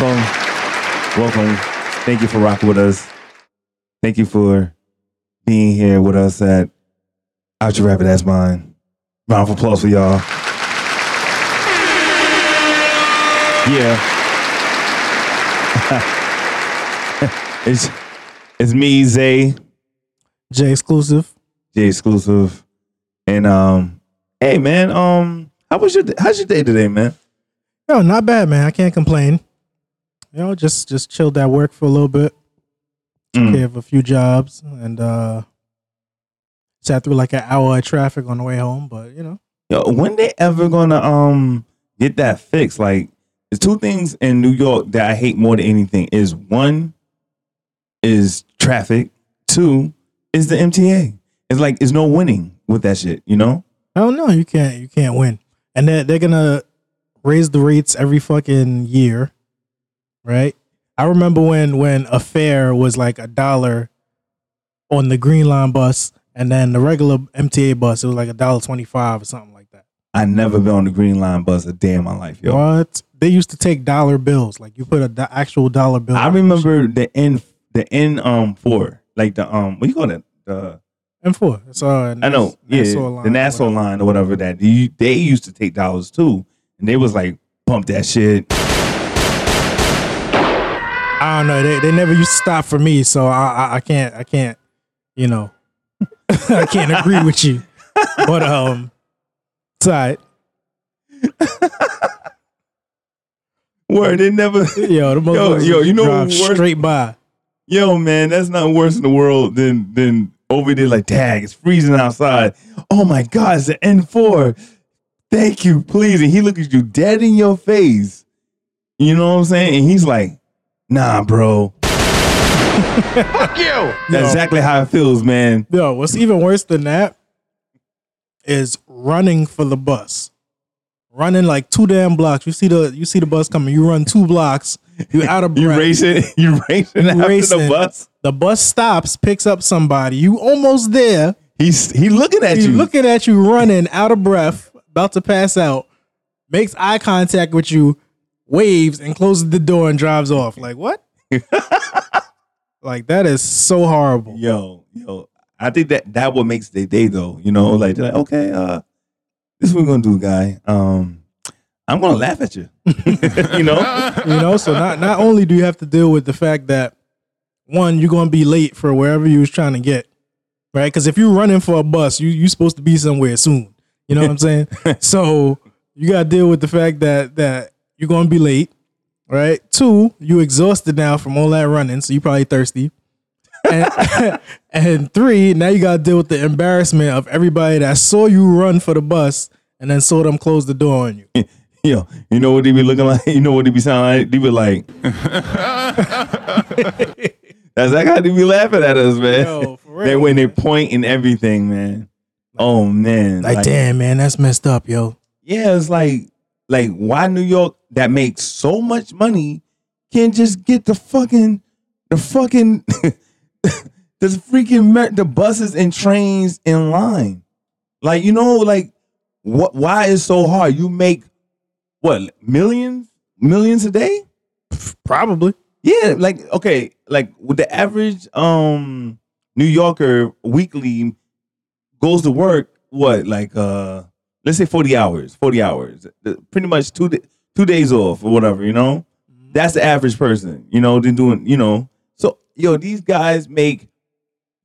welcome, welcome. Thank you for rocking with us. Thank you for being here with us at Out Your Rabbit Ass Mind. Round of applause for y'all. Yeah. it's it's me, Zay, Jay Exclusive. Jay Exclusive. And um, hey man, um, how was your how's your day today, man? Yo, not bad, man. I can't complain. You know, just just chilled at work for a little bit. Took Mm. care of a few jobs and uh sat through like an hour of traffic on the way home, but you know. Yo, when they ever gonna um get that fixed? Like, there's two things in New York that I hate more than anything. Is one is traffic. Two is the MTA. It's like it's no winning with that shit. You know? I don't know. You can't you can't win. And they're they're gonna raise the rates every fucking year. Right? I remember when when a fare was like a dollar on the green line bus and then the regular MTA bus, it was like a dollar twenty five or something like that. I never been on the Green Line bus a day in my life, yo. What? They used to take dollar bills. Like you put a do- actual dollar bill. I remember the N the N um four like the um what you call it the M four. It's uh, I know yeah Nassau the Nassau or line or whatever that you, they used to take dollars too and they was like pump that shit I don't know. They they never used to stop for me, so I I, I can't I can't you know I can't agree with you. But um, it's all right. where they never Yo, the motherfuckers yo, you know drive worse? straight by. Yo, man, that's not worse in the world than than over there. Like, tag, it's freezing outside. Oh my God, it's the N four. Thank you, please. And he look at you dead in your face. You know what I'm saying? And he's like, Nah, bro. Fuck you. That's Yo. exactly how it feels, man. Yo, what's even worse than that is running for the bus. Running like two damn blocks. You see the you see the bus coming. You run two blocks. You out of breath. You breath. racing, you racing after racing. the bus. The bus stops, picks up somebody. You almost there. He's he looking at He's you. looking at you running out of breath, about to pass out, makes eye contact with you, waves, and closes the door and drives off. Like, what? like, that is so horrible. yo, yo, I think that that what makes their day though. You know, like they're like, okay, uh, this is what we're gonna do, guy. Um, I'm gonna laugh at you. you know, You know, so not not only do you have to deal with the fact that one, you're gonna be late for wherever you was trying to get, right? Because if you're running for a bus, you you're supposed to be somewhere soon. You know what I'm saying? so you gotta deal with the fact that that you're gonna be late, right? Two, you exhausted now from all that running, so you probably thirsty. And, and three, now you gotta deal with the embarrassment of everybody that saw you run for the bus and then saw them close the door on you. yo, you know what they be looking like? You know what they be sounding like? They be like, that's like how they be laughing at us, man. Yo, for they real, when they point and everything, man. Oh man, Like, damn, man, that's messed up, yo. yeah, it's like like why New York that makes so much money can't just get the fucking the fucking the freaking the buses and trains in line. Like you know, like what? Why is so hard? You make what millions millions a day? Probably. Yeah, like okay, like with the average um New Yorker weekly goes to work what like uh let's say 40 hours, 40 hours. Pretty much two two days off or whatever, you know? That's the average person, you know, they're doing, you know. So, yo, these guys make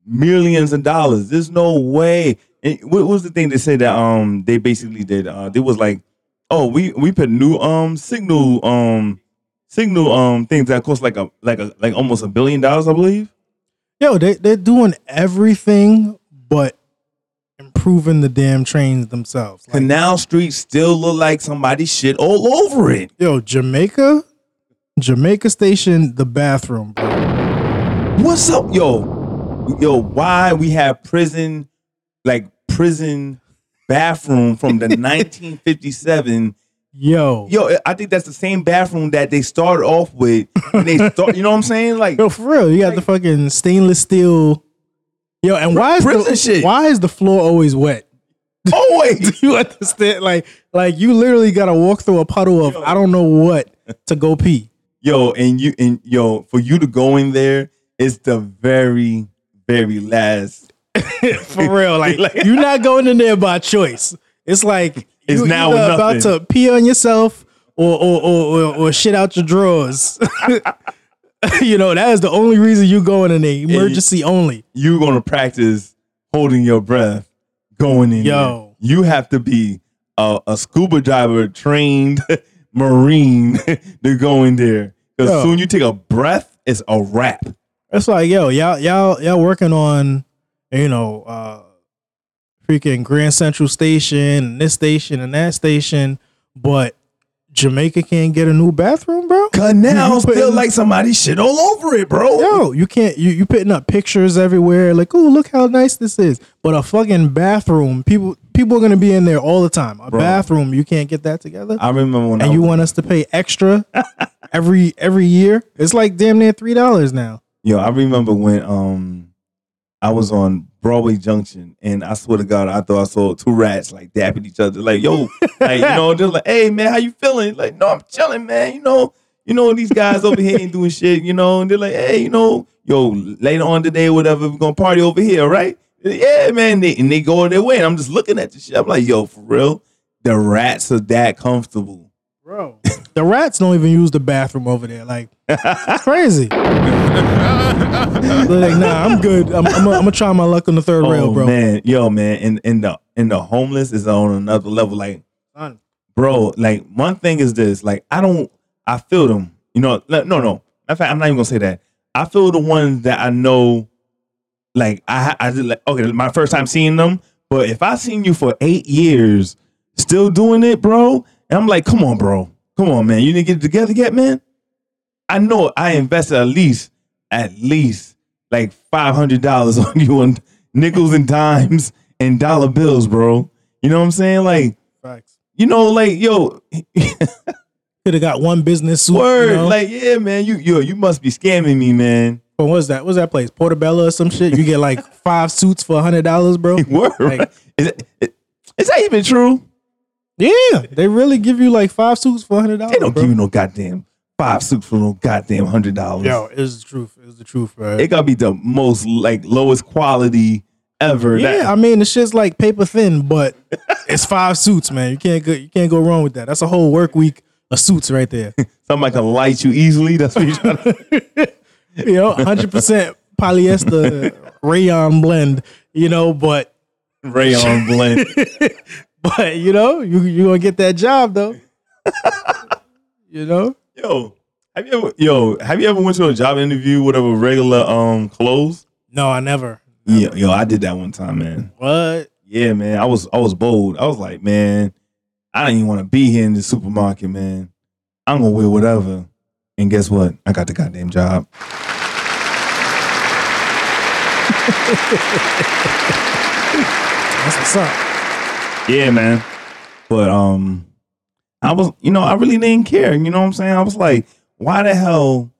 millions of dollars. There's no way. And what was the thing they said that um they basically did? Uh they was like, "Oh, we we put new um signal um signal um things that cost like a like a like almost a billion dollars, I believe. Yo, they they're doing everything but improving the damn trains themselves. Like, Canal Street still look like somebody shit all over it. yo, Jamaica, Jamaica Station, the bathroom, bro. What's up, yo? Yo, why we have prison like prison bathroom from the 1957? Yo, Yo, I think that's the same bathroom that they started off with. And they start, you know what I'm saying? Like, yo, for real, you got the fucking stainless steel. Yo, and why is prison the shit. why is the floor always wet? always. you understand? Like, like you literally got to walk through a puddle of I don't know what to go pee. yo, and you and yo, for you to go in there, it's the very, very last. For real, like, Like- you're not going in there by choice. It's like It's you now about to pee on yourself or or or, or, or shit out your drawers. you know that is the only reason you going in there. Emergency only. You gonna practice holding your breath, going in. Yo. there. you have to be a, a scuba diver trained marine to go in there. Because soon you take a breath, it's a wrap. It's like yo, y'all y'all y'all working on you know uh freaking Grand Central Station and this station and that station, but Jamaica can't get a new bathroom, bro. You putting- feel like somebody shit all over it, bro. Yo, you can't you you putting up pictures everywhere like, oh look how nice this is. But a fucking bathroom, people people are gonna be in there all the time. A Bro. bathroom, you can't get that together. I remember when I you want us to pay extra every every year? It's like damn near three dollars now. Yo, I remember when um I was on Broadway Junction and I swear to God, I thought I saw two rats like dapping each other. Like, yo, like, you know, just like, hey man, how you feeling? Like, no, I'm chilling, man. You know, you know, these guys over here ain't doing shit, you know, and they're like, hey, you know, yo, later on today, whatever, we're gonna party over here, right? Yeah, man. They, and they go their way, and I'm just looking at the shit. I'm like, yo, for real, the rats are that comfortable. Bro. the rats don't even use the bathroom over there. Like it's crazy. Like, nah, I'm good. I'm, I'm, gonna- try my luck on the third rail, oh bro. man, yo, man, and and the and the homeless is on another level. Like, bro, like one thing is this, like I don't, I feel them. You know, no, no. In fact, I'm not even gonna say that. I feel the ones that I know, like I, I did like okay, my first time seeing them. But if I seen you for eight years, still doing it, bro, and I'm like, come on, bro, come on, man, you didn't get it together yet, man. I know I invested at least, at least like five hundred dollars on you on nickels and dimes and dollar bills, bro. You know what I'm saying? Like, Facts. you know, like yo, Could have got one business suit. word, you know? like yeah, man, you yo, you must be scamming me, man. But what's that? What's that place? Portobello or some shit? You get like five suits for a hundred dollars, bro. Word, Like- is, it, is that even true? Yeah, they really give you like five suits for a hundred dollars. They don't bro. give you no goddamn five suits for no goddamn hundred dollars. Yo, it's the truth. It's the truth, bro. it gotta be the most like lowest quality ever. yeah, That- I mean the shit's like paper thin, but it's five suits, man. You can't go. You can't go wrong with that. That's a whole work week of suits right there. somebody can light you easily. That's what you're trying to. you know, hundred percent polyester rayon blend. You know, but rayon blend. but you know, you you gonna get that job though. you know, Yo, have you ever yo have you ever went to a job interview with a regular um clothes? no, I never. Yeah, yo, I did that one time, man. What? Yeah, man. I was I was bold. I was like, man, I don't even want to be here in the supermarket, man. I'm gonna wear whatever. And guess what? I got the goddamn job. That's what's up. Yeah, man. But um, I was, you know, I really didn't care. You know what I'm saying? I was like, why the hell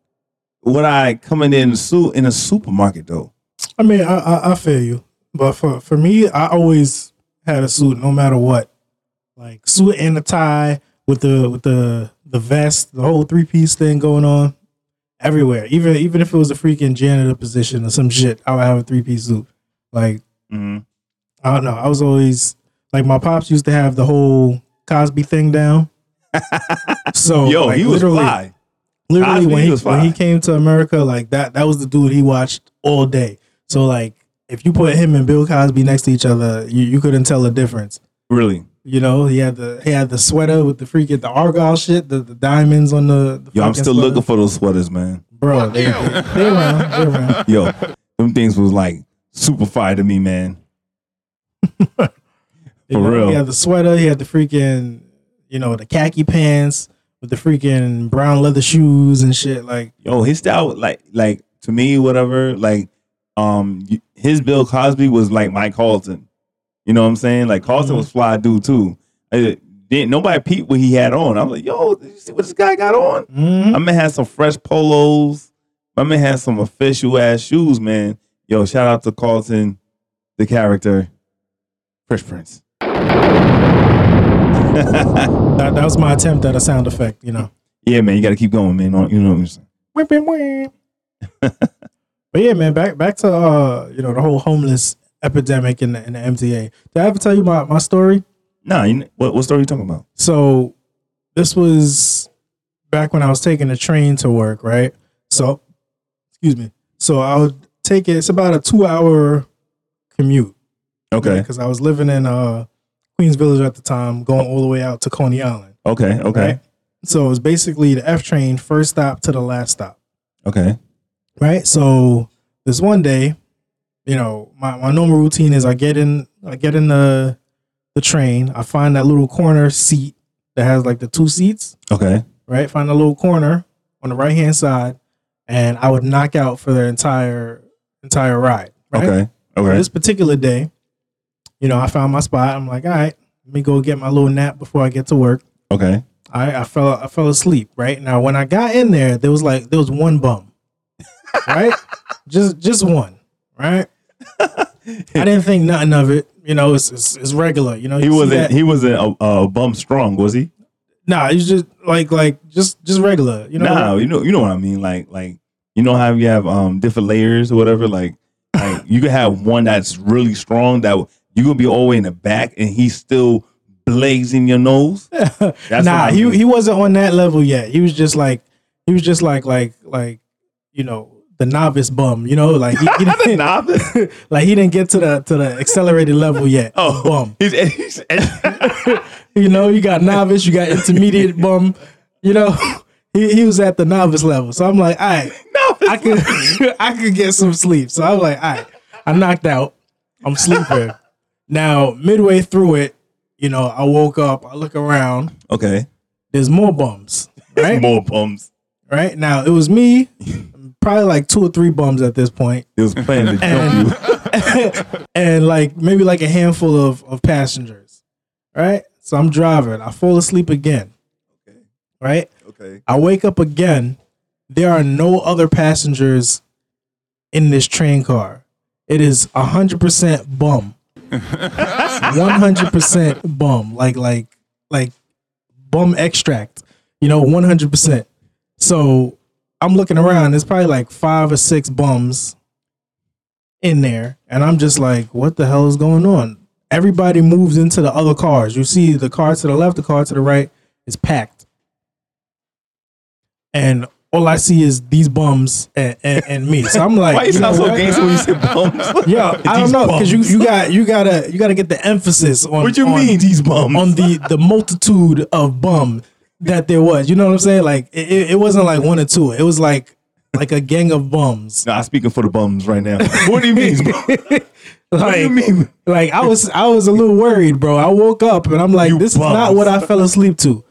would I come in in a suit in a supermarket though? I mean, I, I I feel you, but for for me, I always had a suit, no matter what. Like suit and a tie with the with the the vest, the whole three piece thing going on everywhere. Even even if it was a freaking janitor position or some shit, I would have a three piece suit. Like Mm-hmm. I don't know, I was always like my pops used to have the whole Cosby thing down. So Yo, like, he was literally, fly. literally Cosby when he was when he came to America, like that that was the dude he watched all day. So like if you put him and Bill Cosby next to each other, you, you couldn't tell the difference. Really? You know, he had the he had the sweater with the freaking the argyle shit, the, the diamonds on the. the Yo, I'm still sweater. looking for those sweaters, man. bro. They, they, they around, they around. Yo, them things was like super fire to me, man. You For know, real. He had the sweater. He had the freaking, you know, the khaki pants with the freaking brown leather shoes and shit. Like, Yo, his style, like, like to me, whatever, like, um, his Bill Cosby was like Mike Carlton. You know what I'm saying? Like Carlton Mhm. was fly dude too. Uh, didn't nobody peep what he had on. I was like, yo, did you see what this guy got on? mhm. My man had some fresh polos. My man had some official ass shoes, man. Yo, shout out to Carlton, the character, Fresh Prince. that, that was my attempt at a sound effect. You know, Yeah, man, you got to keep going, man. You know what I'm saying? But yeah, man, back back to uh, you know, the whole homeless epidemic in the, in the MTA. Did I ever tell you my, my story? Nah, what what story are you talking about? So this was back when I was taking the train to work, right? So excuse me. So I would take it, it's about a two hour commute. Okay, Because I was living in uh Queens Village at the time, going all the way out to Coney Island. okay, okay, Right. So it was basically the F train first stop to the last stop. okay. right? So this one day, you know, my, my normal routine is I get in I get in the the train, I find that little corner seat that has like the two seats, Okay. right? Find a little corner on the right hand side, and I would knock out for the entire entire ride. Right? Okay. Okay. This particular day, you know, I found my spot. I'm like, all right, let me go get my little nap before I get to work. Okay. I, I fell I fell asleep. Right now, when I got in there, there was like there was one bum, right? just just one, right? I didn't think nothing of it. You know, it's it's, it's regular. You know, He you wasn't. He wasn't a, a bum strong, was he? Nah, he's just like like just just regular. You know, nah, you know, you know what I mean. Like, like you know how you have um different layers or whatever. Like, like you could have one that's really strong that you gonna be all the way in the back, and he's still blazing your nose. Nah, he mean. he wasn't on that level yet. He was just like he was just like like like you know the novice bum. You know, like he, he didn't, novice. like he didn't get to the to the accelerated level yet. Oh, bum. He's, he's You know, you got novice, you got intermediate bum. You know, he, he was at the novice level. So I'm like, all right, novice. I could I could get some sleep. So I was like, all right, I knocked out. I'm sleeping. now, midway through it, you know, I woke up, I look around, Okay. there's more bums. Right? More bums. right? Now it was me, probably like two or three bums at this point, He was planning to jump you. and like maybe like a handful of, of passengers. Right? So I'm driving. I fall asleep again. Okay. Right? Okay. I wake up again. There are no other passengers in this train car. It is hundred percent bum. One hundred percent bum. Like like like bum extract. You know, one hundred percent. So I'm looking around. There's probably like five or six bums in there, and I'm just like, what the hell is going on? Everybody moves into the other cars. You see the car to the left, the car to the right is packed and all I see is these bums and, and, and me. So I'm like, Why you sound so what? gangster when you say bums? Yo, I don't know because you you got you gotta you gotta get the emphasis on What you on, mean these bums? on the the multitude of bum that there was. You know what I'm saying? Like it, it- wasn't like one or two. It was like like a gang of bums. nah, I'm speaking for the bums right now. What do you mean? what do you Like mean? like I was I was a little worried, bro. I woke up and I'm like, You this is not what I fell asleep to.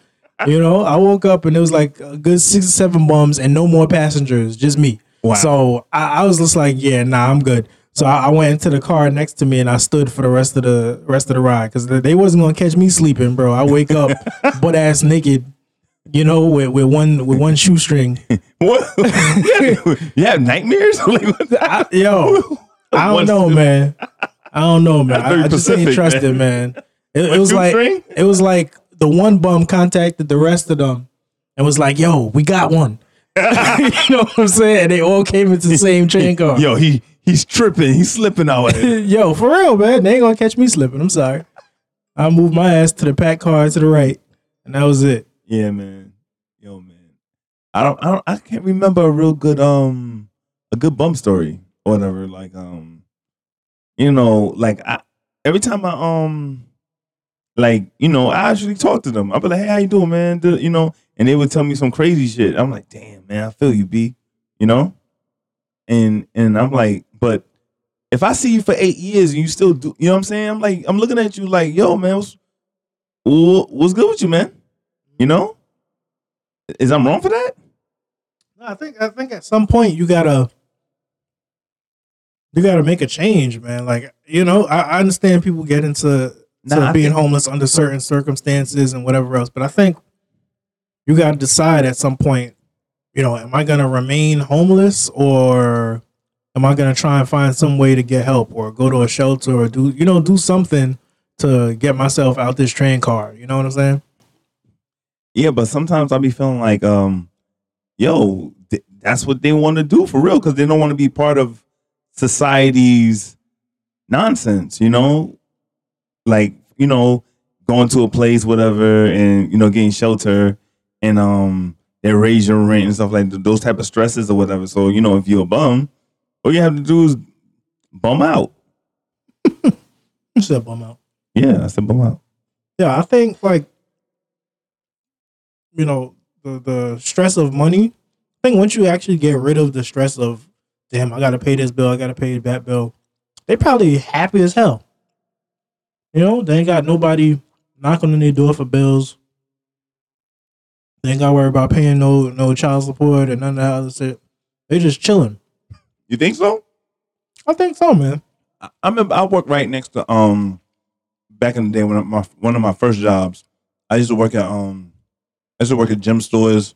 You know, I woke up and it was like a good six or seven bums and no more passengers, just me. Wow. So I, I was just like, yeah, nah, I'm good. So I, I went into the car next to me and I stood for the rest of the rest of the ride because they wasn't gonna catch me sleeping, bro. I wake up butt ass naked, you know, with, with one with one shoestring. What? you have nightmares? I, yo, I don't know, man. I don't know, man. I, I just ain't Pacific, trusted, man. It, it was like string? it was like the one bum contacted the rest of them and was like, "Yo, we got one." you know what I'm saying? And they all came into the same train car. Yo, he he's tripping. He's slipping out. Yo, for real, man. They ain't gonna catch me slipping. I'm sorry. I moved my ass to the pack car to the right, and that was it. Yeah, man. Yo, man. I don't. I don't. I can't remember a real good um a good bum story or whatever. Like um, you know, like I every time I um like you know I actually talk to them. I'll be like, hey, how you doing, man? You know, and they would tell me some crazy shit. I'm like, damn, man, I feel you, b. You know, and and I'm like, but if I see you for eight years and you still do, you know what I'm saying? I'm like, I'm looking at you like, yo, man, what's, wha- what's good with you, man? You know, is I'm wrong for that? I think I think at some point you gotta you gotta make a change, man. Like you know, I, I understand people get into Nah, being think- homeless under certain circumstances and whatever else, but I think you gotta decide at some point. You know, am I gonna remain homeless or am I gonna try and find some way to get help or go to a shelter or do you know do something to get myself out this train car? You know what I'm saying? Yeah, but sometimes I'll be feeling like, um, yo, th- that's what they want to do for real because they don't want to be part of society's nonsense, you know? Like, you know, going to a place, whatever, and you know, getting shelter and um they raise your rent and stuff like th- those type of stresses or whatever. So, you know, if you're a bum, all you have to do is bum out. You said bum out. Yeah, I said bum out. Yeah, I think like you know the the stress of money. I think once you actually get rid of the stress of damn, I got to pay this bill, I got to pay that bill, they probably happy as hell. You know, they ain't got nobody knocking on their door for bills. They ain't got to worry about paying no no child support and none of that other shit. They just chilling. You think so? I think so, man. I I remember I worked right next to um back in the day when my one of my first jobs. I used to work at um I used to work at gym stores.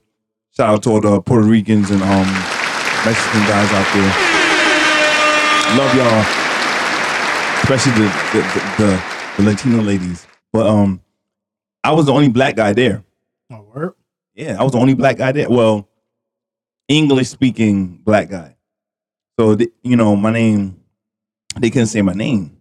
Shout out to all the Puerto Ricans and um Mexican guys out there. Love y'all, especially the the, the, the, the Latino ladies. But um, I was the only black guy there. Oh, word. Yeah, I was the only black guy there. Well, English speaking black guy. So th- you know, my name, they couldn't say my name,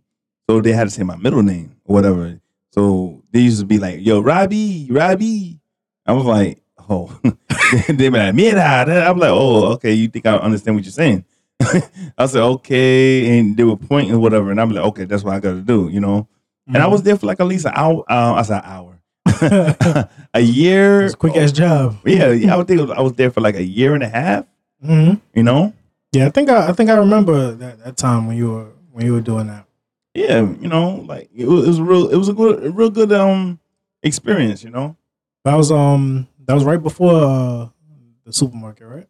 so they had to say my middle name or whatever. So they used to be like, "Yo, Robbie, Robbie." I was like, "Oh," they be like, "Mira." I'm like, "Oh, okay." You think I understand what you're saying? I said, "Okay," and they were pointing whatever, and I'm like, "Okay, that's what I got to do," you know. And I was there for like at least an hour. Uh, I said an hour, a year. It's a quick ass job. Yeah, yeah. I would think I was there for like a year and a half. hmm You know. Yeah, I think I, I think I remember that, that time when you were when you were doing that. Yeah, you know, like it was, it was a real, it was a good, a real good um experience. You know. That was um that was right before uh, the supermarket, right?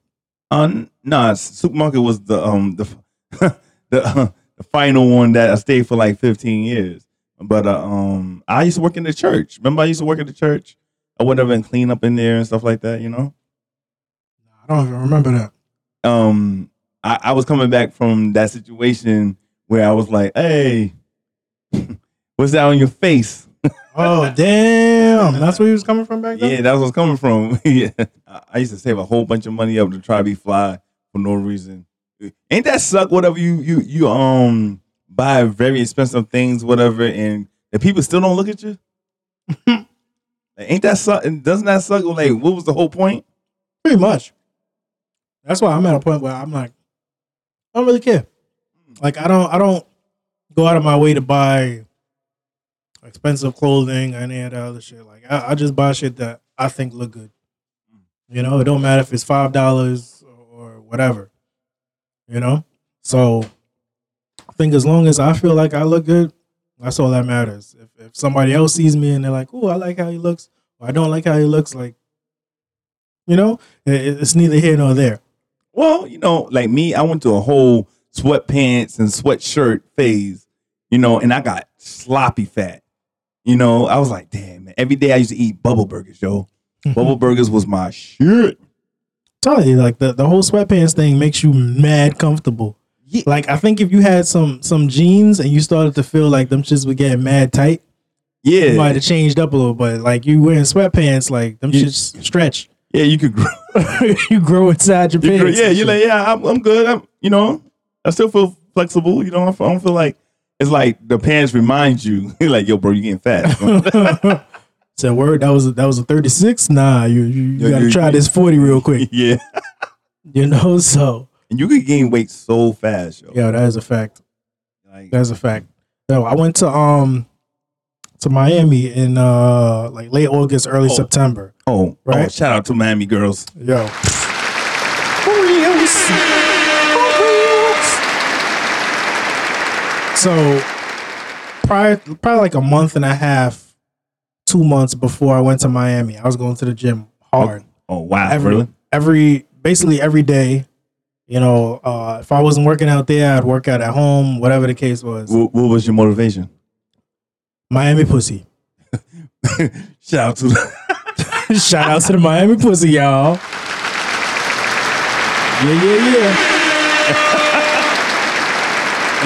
Uh, nah, supermarket was the um the the uh, the final one that I stayed for like 15 years. But uh, um, I used to work in the church. Remember, I used to work at the church or whatever and clean up in there and stuff like that. You know. I don't even remember that. um I, I was coming back from that situation where I was like, hey, what's that on your face? Oh damn, that's where he was coming from back then. Yeah, that's what's coming from. yeah. I I used to save a whole bunch of money up to try to be fly for no reason. Ain't that suck? Whatever you you you um buy very expensive things, whatever, and the people still don't look at you. Like, ain't that suck? And doesn't that suck? Like, what was the whole point? Pretty much. That's why I'm at a point where I'm like, I don't really care. Like I don't I don't go out of my way to buy expensive clothing or any of that other shit. Like I, I just buy shit that I think look good. You know, it don't matter if it's five dollars or whatever. You know? So I think as long as I feel like I look good, that's all that matters. If if somebody else sees me and they're like, "Oh, I like how he looks," or "I don't like how he looks," like, you know, it, it's neither here nor there. Well, you know, like me, I went to a whole sweatpants and sweatshirt phase, you know, and I got sloppy fat. You know, I was like, damn, man. Every day I used to eat Bubba burgers, yo. Mm-hmm. Bubba burgers was my shit. telling you, like the, the whole sweatpants thing makes you mad comfortable. Yeah. Like I think if you had some some jeans and you started to feel like them shits were getting mad tight, yeah, you might have changed up a little bit. Like you wearing sweatpants, like them Yeah. shits stretch. Yeah, you could grow. you grow inside your you pants. grow- yeah, you're like, yeah, I'm, I'm good. I'm, you know, I still feel flexible. You know, I don't feel like it's like the pants remind you, like, yo, bro, you getting fat. Said word that was a, that was a 36. Nah, you you, you gotta try this 40 real quick. yeah. You know, so And you could gain weight so fast, yo. yeah, that is a fact. Like, That's a fact. Yo, I went to um to Miami in uh like late August, early Oh. September. oh, oh, Right. shout out to Miami girls. Yo. So prior probably like a month and a half, two months before I went to Miami, I was going to the gym hard. Oh, wow. Every really? every basically every day. You know, uh, if I wasn't working out there, I'd work out at home, whatever the case was. What, what was your motivation? Miami pussy. Shout out to the Shout out to the Miami pussy, y'all. Yeah, yeah, yeah.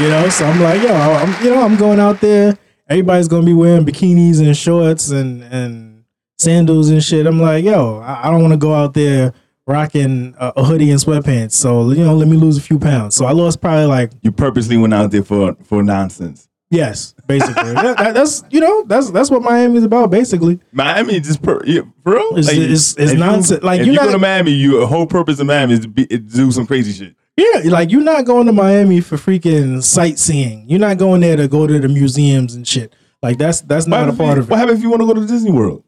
You know, so I'm like, yo, I'm, you know, I'm going out there. Everybody's gonna be wearing bikinis and shorts and and sandals and shit. I'm like, yo, I, I don't want to go out there rocking a, a hoodie and sweatpants. So you know, let me lose a few pounds. So I lost probably like You purposely went out there for for nonsense. yes, basically. that, that- that's you know that's that's what Miami's about basically. Miami just per, yeah, for real. It's- it's- it's if you- nonsense. Like, you go to Miami, your whole purpose of Miami is to, be, is to do some crazy shit. Yeah, like you're not going to Miami for freaking sightseeing. You're not going there to go to the museums and shit. Like that's that's not a part you- of it. What happens if you want to go to Disney World?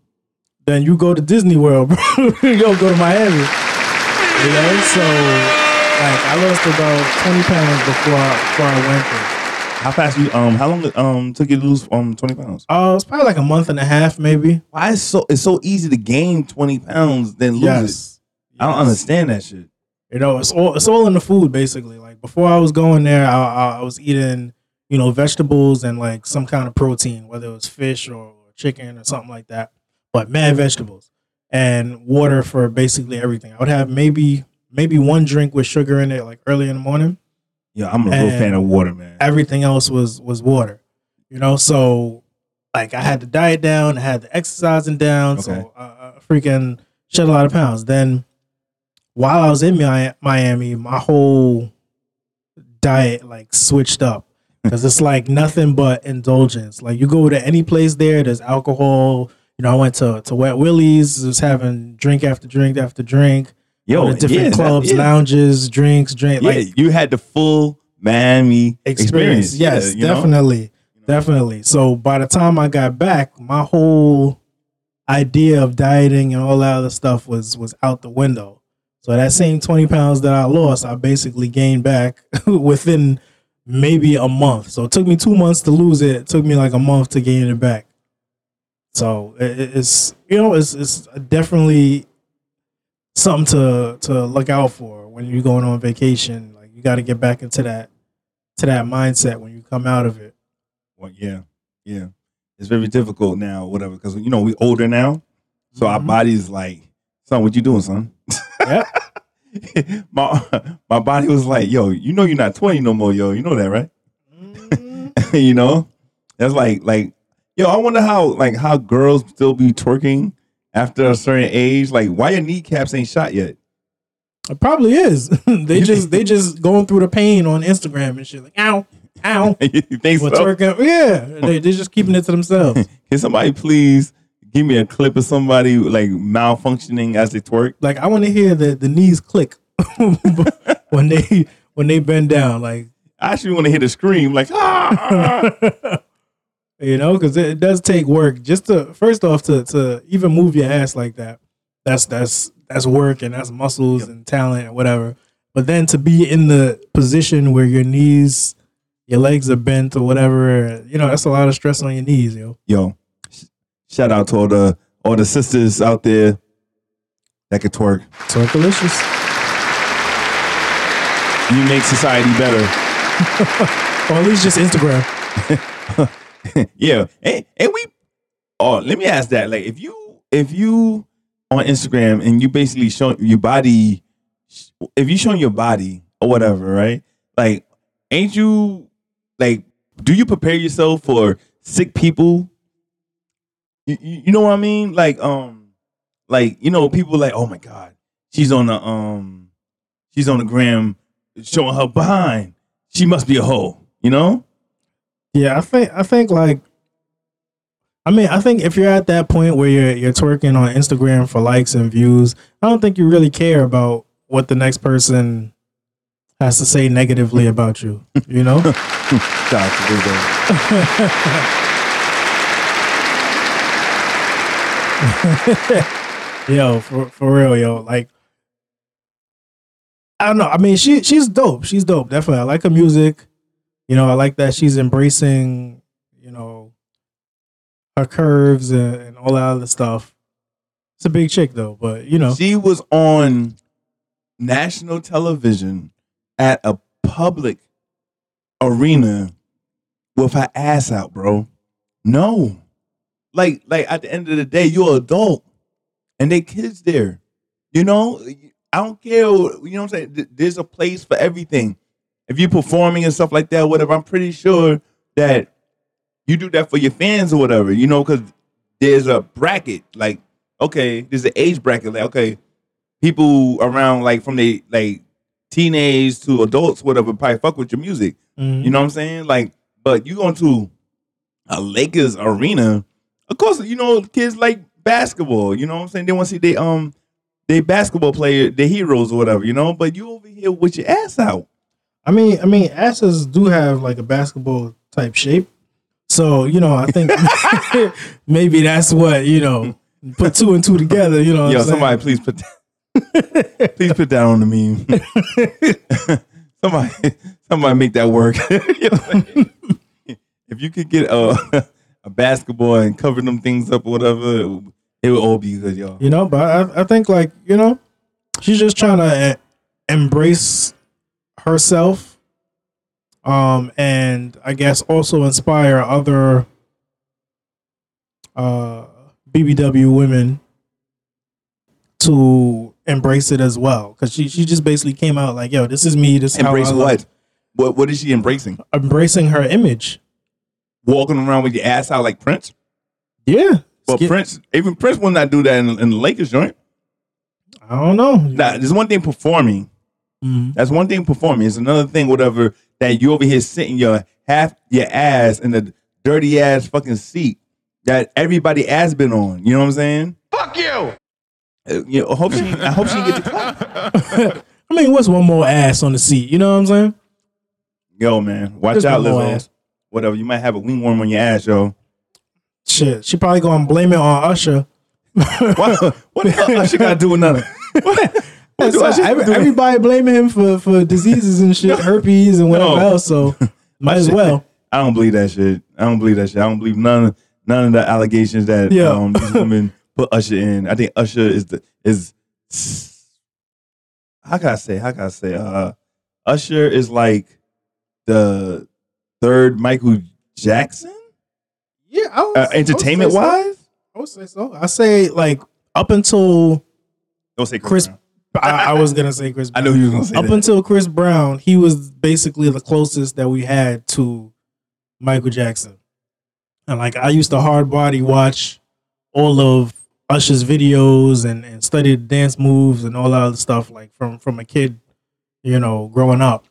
then you go to Disney World, bro. you don't go to Miami. You know, so like I lost about twenty pounds before I, before I went there. How fast you um? How long it um took you to lose um twenty pounds? Oh, it's probably like a month and a half, maybe. Why is so it's so easy to gain twenty pounds than lose it? Yes. I don't understand that shit. You know, it's all it's all in the food basically. Like before I was going there, I, I, I was eating, you know, vegetables and like some kind of protein, whether it was fish or chicken or something like that. But mad vegetables and water for basically everything. I would have maybe maybe one drink with sugar in it, like early in the morning. Yeah, I'm a real fan of water, man. Everything else was was water. You know, so like I had the diet down, I had the exercising down, Okay. so I, I freaking shed a lot of pounds. Then while I was in Miami, my whole diet like switched up because it's like nothing but indulgence. Like you go to any place there, there's alcohol. You know, I went to to Wet Willie's, was having drink after drink after drink. Yo, different yeah, clubs, yeah. lounges, drinks, drink. Yeah, Like you had the full Miami experience. experience. Yes, uh, Yeah, know? definitely. Definitely. So by the time I got back, my whole idea of dieting and all that other stuff was was out the window. So that same 20 pounds that I lost, I basically gained back within maybe a month. So it took me two months to lose it. It took me like a month to gain it back. So it- it- it's you know it's it's definitely something to to look out for when you're going on vacation. Like you got to get back into that to that mindset when you come out of it. Well, yeah, yeah. It's very difficult now, whatever, because you know we older now, so our Mhm. body's like, son, what you doing, son? Yep. my my body was like, yo, you know you're not 20 no more, yo. You know that, right? Mm-hmm. you know, that's like like, yo. I wonder how like how girls still be twerking after a certain age. Like, why your kneecaps ain't shot yet? It probably is. they just they just going through the pain on Instagram and shit. Like ow, ow. you think Well, so? twerking. Yeah, they they just keeping it to themselves. Can somebody please give me a clip of somebody like malfunctioning as they twerk? Like I want to hear the the knees click when they when they bend down. Like I actually want to hear the scream, like ah. you know, because it, it does take work just to first off to to even move your ass like that. That's that's that's work and that's muscles and talent and whatever. But then to be in the position where your knees, your legs are bent or whatever, you know, that's a lot of stress on your knees, yo. Yo, shout out to all the all the sisters out there that can twerk. Twerk delicious. You make society better. Or at least just Instagram. yeah, and, and we. Oh, let me ask that. Like, if you if you on Instagram and you basically show your body, if you showing your body or whatever, right? Like, ain't you like? Do you prepare yourself for sick people? You, you, know what I mean? Like, um, like you know, people like, oh my god, she's on the um, she's on the gram showing her behind. She must be a hoe. You know? Yeah, I think I think like I mean, I think if you're at that point where you're you're twerking on Instagram for likes and views, I don't think you really care about what the next person has to say negatively about you. You know? Shout out to Lizzo. yo, for for real, yo. Like I don't know. I mean, she she's dope. She's dope. Definitely. I like her music. You know, I like that she's embracing, you know, her curves and, and all that other stuff. It's a big chick though, but you know. She was on national television at a public arena with her ass out, bro. No. Like, like at the end of the day, you're an adult and they kids there. You know, I don't care. You know what I'm saying? There's a place for everything. If you're performing and stuff like that, whatever, I'm pretty sure that you do that for your fans or whatever, you know, because there's a bracket. Like, okay, there's an age bracket. Like, okay, people around like from the like teenage to adults, whatever, probably fuck with your music. Mhm. You know what I'm saying? Like, but you going to a Lakers arena, of course, you know, kids like basketball. You know what I'm saying? They want to see they um they basketball player, the heroes or whatever, you know. But you over here with your ass out. I mean, I mean, asses do have like a basketball type shape. So you know, I think maybe that's what you know. Put two and two together. You know, Yo, I'm saying? somebody please put that, please put that on the meme. somebody, somebody make that work. If you could get a basketball and cover them things up or whatever, it would, it would all be good, y'all. You know, but I, I think like you know, she's just trying to embrace herself, um, and I guess also inspire other uh BBW women to embrace it as well. Because she she just basically came out like, "Yo, this is me. This is Embrace how I look." what? What what is she embracing? Embracing her image. Walking around with your ass out like Prince? Yeah. But Get- Prince, even Prince will not do that in, in the Lakers joint. I don't know. Now, there's one thing performing. Mhm. That's one thing performing. It's another thing, whatever, that you over here sitting your half your ass in the dirty ass fucking seat that everybody has been on. You know what I'm saying? Fuck you! Uh, You know, I hope she I hope she get the clap. I mean, what's one more ass on the seat? You know what I'm saying? Yo, man, watch Just out, one more Lizzo. ass. Whatever, you might have a ringworm on your ass, yo. Shit, she probably gonna blame it on Usher. What, what the hell Usher got to do with nothing? What, what So every- everybody blaming him for for diseases and shit, herpes and whatever No. else. So might as well. I don't believe that shit. I don't believe that shit. I don't believe none of none of the allegations that Yeah. um, these women put Usher in. I think Usher is the is how can I say? How can I say? Uh, Usher is like the third Michael Jackson, Yeah, I would, uh, entertainment wise. I would say so. I say like up until Don't say Chris. Brown. I, I was gonna say Chris. I Brown. know you was gonna say up that. until Chris Brown, he was basically the closest that we had to Michael Jackson. And like I used to hard body watch all of Usher's videos and, and study dance moves and all that other stuff like from from a kid, you know, growing up.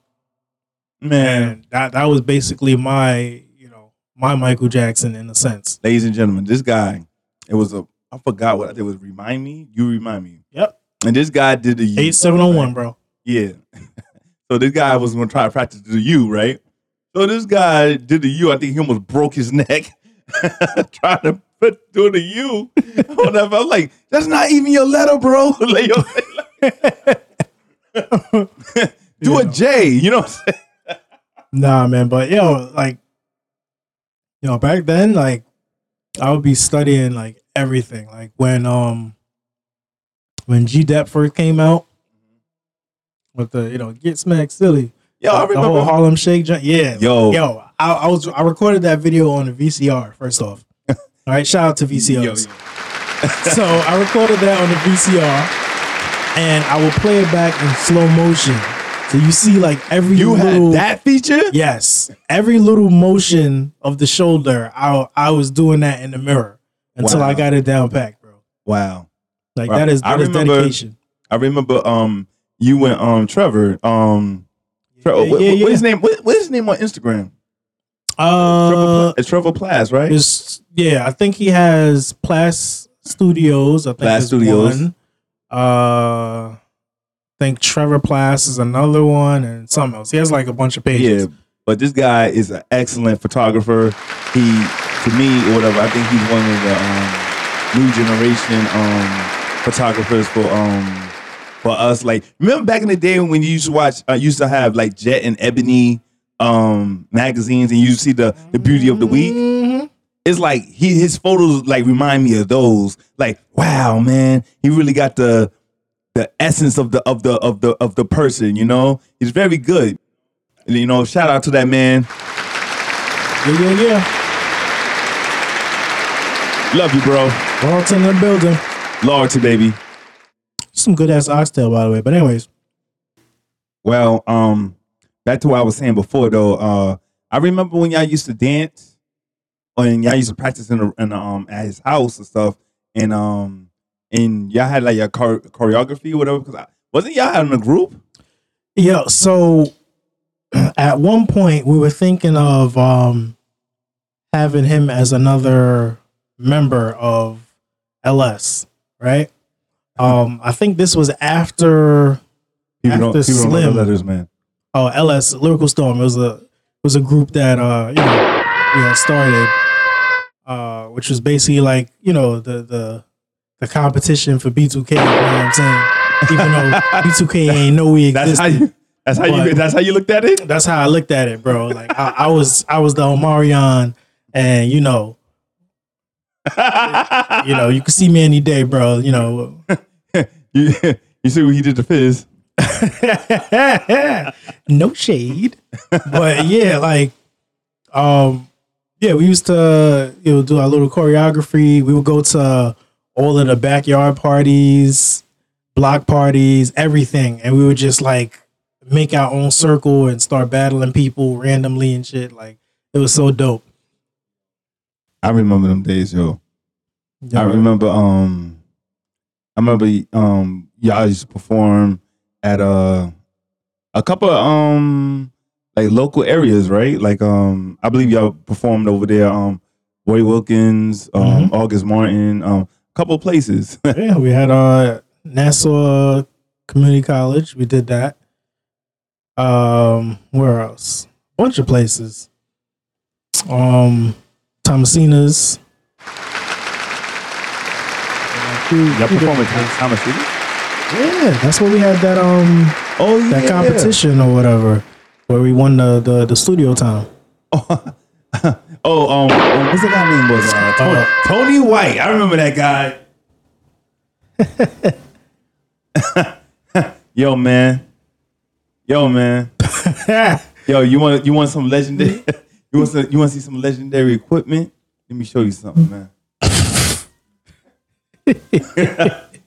Man, And that that was basically my, you know, my Michael Jackson in a sense. ladies and gentlemen, this guy, it was a I forgot what it was. Remind me, you remind me. Yep. And this guy did the Eight seven oh one, bro. Yeah. so this guy was gonna try to practice the U, right? So this guy did the U. I think he almost broke his neck trying to put do the U. Whatever. I'm like, that's not even your letter, bro. Like, do a J. You know what I'm saying? Nah, man, but yo, like, you know, back then, like, I would be studying like everything. Like when um when G Dep first came out with the you know Get Smacked Silly, Yo, I the whole remember. Harlem Shake, yeah, Yo. yo, I, I was I recorded that video on a VCR. First off, all right, shout out to VCRs. Yo, yo. so I recorded that on the VCR, and I will play it back in slow motion. So you see like every You little had that feature? Yes, every little motion of the shoulder, I I was doing that in the mirror until I got it down packed, bro. Wow. Like that is I that is remember- dedication. I remember um you went um Trevor. Um Tre- Yeah, what, yeah, what- what yeah. his name? What, what is his name on Instagram? Uh, Trevor it's Trevor Plas, right? yeah, I think he has Plas Studios. I think Plas Studios. One. Uh, I think Trevor Plas is another one, and something else. He has like a bunch of pages. Yeah, but this guy is an excellent photographer. He, to me, or whatever, I think he's one of the um, new generation um, photographers for um for us. Like, remember back in the day when you used to watch, uh, used to have like Jet and Ebony um magazines, and you see the the beauty of the week. Mhm. It's like he his photos like remind me of those. Like, wow, man, he really got the the essence of the of the of the of the person. You know, he's very good. And, you know, shout out to that man. Yeah, yeah, yeah. Love you, bro. Walton in the building. Loyalty, baby. Some good ass oxtail, by the way. But anyways, Well, um, back to what I was saying before though. Uh, I remember when y'all used to dance, and y'all used to practice in the, in the um at his house and stuff. And um, and y'all had like your chore- choreography, or whatever. Because I, wasn't y'all in a group? Yeah. So at one point we were thinking of um having him as another member of LS, right? Um, I think this was after People don't, After people don't know the Slim. letters, man. oh LS Lyrical Storm. It was a it was a group that uh you know we had started, uh, which was basically like you know the the the competition for B2K. You know what I'm saying? Even though B2K ain't know we That's existed. how you. That's how you, that's how you looked at it. that's how I looked at it, bro. Like I, I was I was the Omarion, and you know, you know, you can see me any day, bro. You know, you, you see what he did to Fizz. no shade, but yeah, like, um, yeah, we used to you know do our little choreography. We would go to all of the backyard parties, block parties, everything, and we would just like make our own circle and start battling people randomly and shit. Like it was so dope. I remember them days, yo. I remember um I remember um y'all used to perform at uh a couple of um like local areas, right? Like um I believe y'all performed over there um Roy Wilkins, um August Martin, um couple places. yeah, we had uh Nassau Community College. We did that. Um, where else? Bunch of places. Um, Thomasina's. y'all performed at Thomas Yeah, that's where we had that um Oh yeah. that competition or whatever, where we won the the, the studio time. Oh, oh um, um, what's the guy name was? Uh, Tony, Uh, Tony White. I remember that guy. Yo, man. Yo, man. Yo, you want you want some legendary? you want some, you want to see some legendary equipment? Let me show you something, man.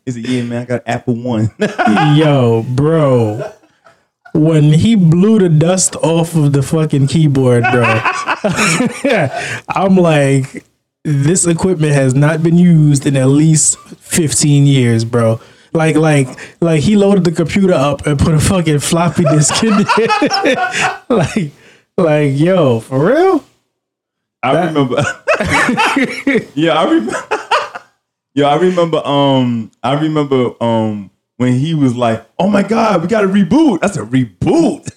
Is it yeah, man? I got Apple One. Yo, bro. When he blew the dust off of the fucking keyboard, bro, I'm like, this equipment has not been used in at least 15 years, bro. Like, like, like he loaded the computer up and put a fucking floppy disk in there. like, like, yo, for real? I remember. yeah, I remember. yeah, I remember. Um, I remember. Um, when he was like, "Oh my god, we got to reboot." That's a reboot.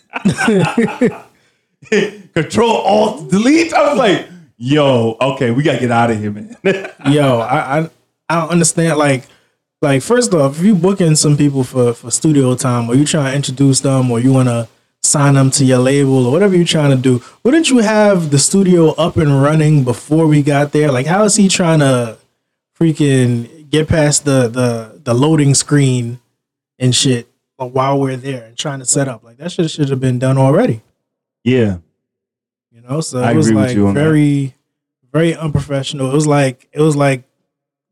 Control Alt Delete. I was like, "Yo, okay, we gotta get out of here, man." Yo, I, I I don't understand. Like, like first off, if you booking some people for for studio time, or you trying to introduce them, or you want to sign them to your label, or whatever you're trying to do, wouldn't you have the studio up and running before we got there? Like, how is he trying to freaking get past the the the loading screen and shit while we're there and trying to set up? Like that shit should have been done already. yeah, You know, so I it was like you that. very, very unprofessional. It was like it was like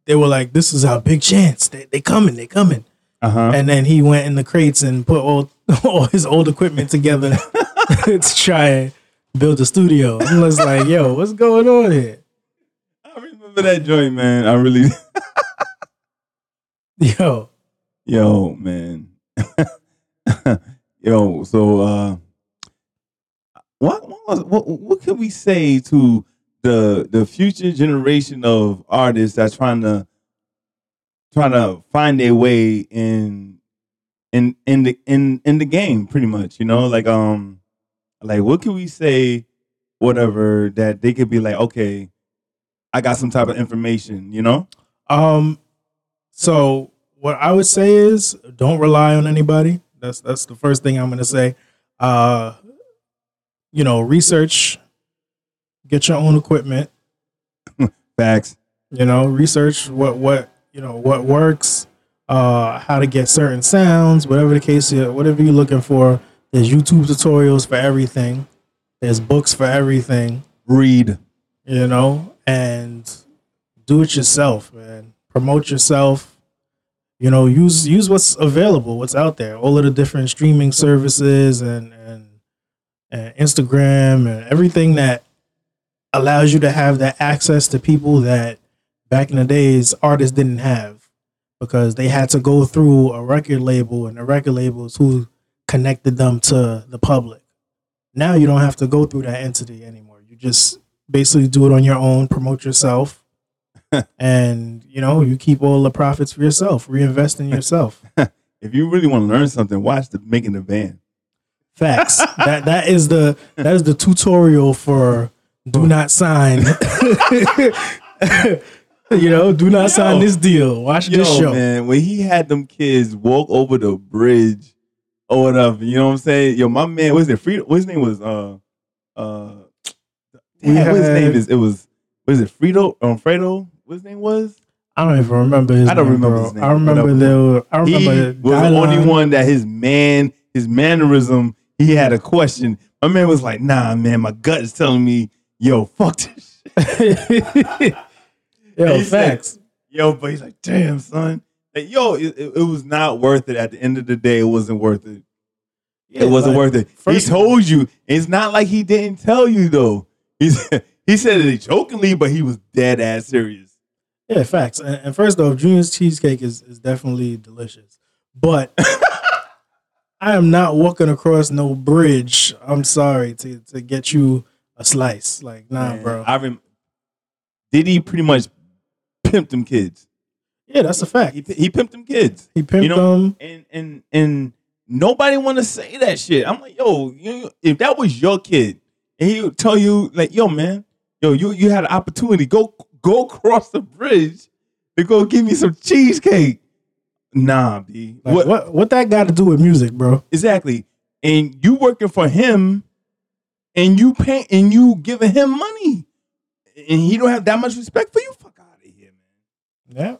they were like, "This is our big chance. They they coming, they coming." uh huh. And then he went in the crates and put all all his old equipment together to try and build a studio. I was like, "Yo, what's going on here?" I remember that joint, man. I really, Yo, yo, man, yo. So, uh, what what, what what can we say to the the future generation of artists that's trying to trying to find their way in in in the in in the game pretty much you know like um like what can we say whatever that they could be like okay i got some type of information you know um, so what I would say is, don't rely on anybody. That's that's the first thing I'm gonna say. Uh, you know, research, get your own equipment. facts. You know research what what you know what works uh how to get certain sounds whatever the case is whatever you're looking for. There's youtube tutorials for everything. There's books for everything. Read. You know and do it yourself man. Promote yourself you know use use what's available what's out there all of the different streaming services and and, and instagram and everything that allows you to have that access to people that back in the days artists didn't have because they had to go through a record label, and the record labels who connected them to the public. Now you don't have to go through that entity anymore. You just basically do it on your own, promote yourself, and you know you keep all the profits for yourself, reinvest in yourself. If you really want to learn something, watch the making the band. Facts. that that is the that is the tutorial for do not sign. you know, do not sign this deal. Watch Yo, this show. man, when he had them kids walk over the bridge or whatever, you know what I'm saying? Yo, my man, what's it? Frito? What his name was? Uh, uh, damn, what his name is? It was. What is it? Frito? Um, Fredo? What his name was? I don't even remember his I don't name, remember bro. his name, I remember were, I He remember was the only one that his man, his mannerism, he had a question. My man was like, "Nah, man, my gut is telling me, yo, fuck this shit." Yo, He said- facts. Yo, but he's like, damn, son. Like, yo, it, it, it was not worth it. At the end of the day, it wasn't worth it. Yeah, it wasn't like, worth it. He told you. It's not like he didn't tell you though. He said, he said it jokingly, but he was dead ass serious. Yeah, facts. And, and first off, Junior's cheesecake is, is definitely delicious. But I am not walking across no bridge. I'm sorry to to get you a slice. Like, nah, Man, bro. I rem- did he pretty much pimp them kids? yeah, that's a fact. He, he pimped them kids. He pimped You know- them. and and and nobody want to say that shit. I'm like, yo, you, if that was your kid, and he would tell you like, yo, man, yo, you you had an opportunity, go go across the bridge to go give me some cheesecake. Nah, b. Like, what, what what that got to do with music, bro? exactly? And you working for him, and you pay and you giving him money, and he don't have that much respect for you. Fuck out of here, man. Yeah.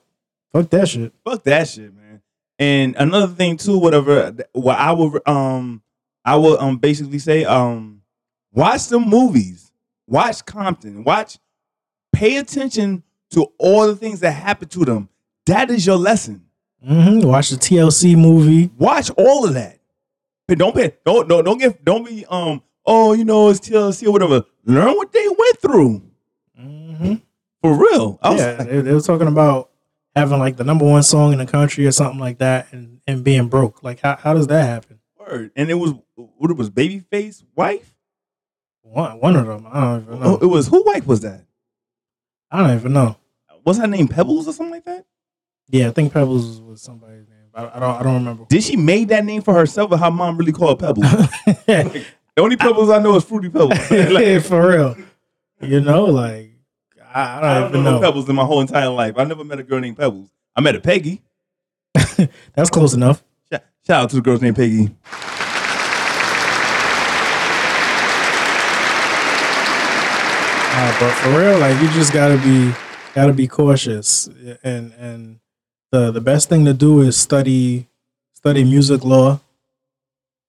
Fuck that shit. Fuck that shit, man. And another thing too, whatever. What I would um, I would um basically say um, watch some movies, watch Compton, watch, pay attention to all the things that happen to them. That is your lesson. hmm Watch the TLC movie. Watch all of that. But don't pay. Don't don't don't get. Don't be um. Oh, you know it's TLC or whatever. Learn what they went through hmm for real. I was Yeah, they, they were talking about having like the number one song in the country or something like that, and and being broke. Like, how how does that happen? word. And it was what it was. Babyface wife. One one of them. I don't even Oh, it was who wife was that? I don't even know. What's her name? Pebbles or something like that? Yeah, I think Pebbles was somebody's name. I, I don't I don't remember. Did she made that name for herself, or her mom really called Pebbles? the only Pebbles I know is Fruity Pebbles. Like, For real. You know, like I, I don't, I don't even know know. Pebbles in my whole entire life. I never met a girl named Pebbles. I met a Peggy. That's close enough. Shout, shout out to the girls named Peggy. But for real, like you just gotta be gotta be cautious, and and the the best thing to do is study study music law.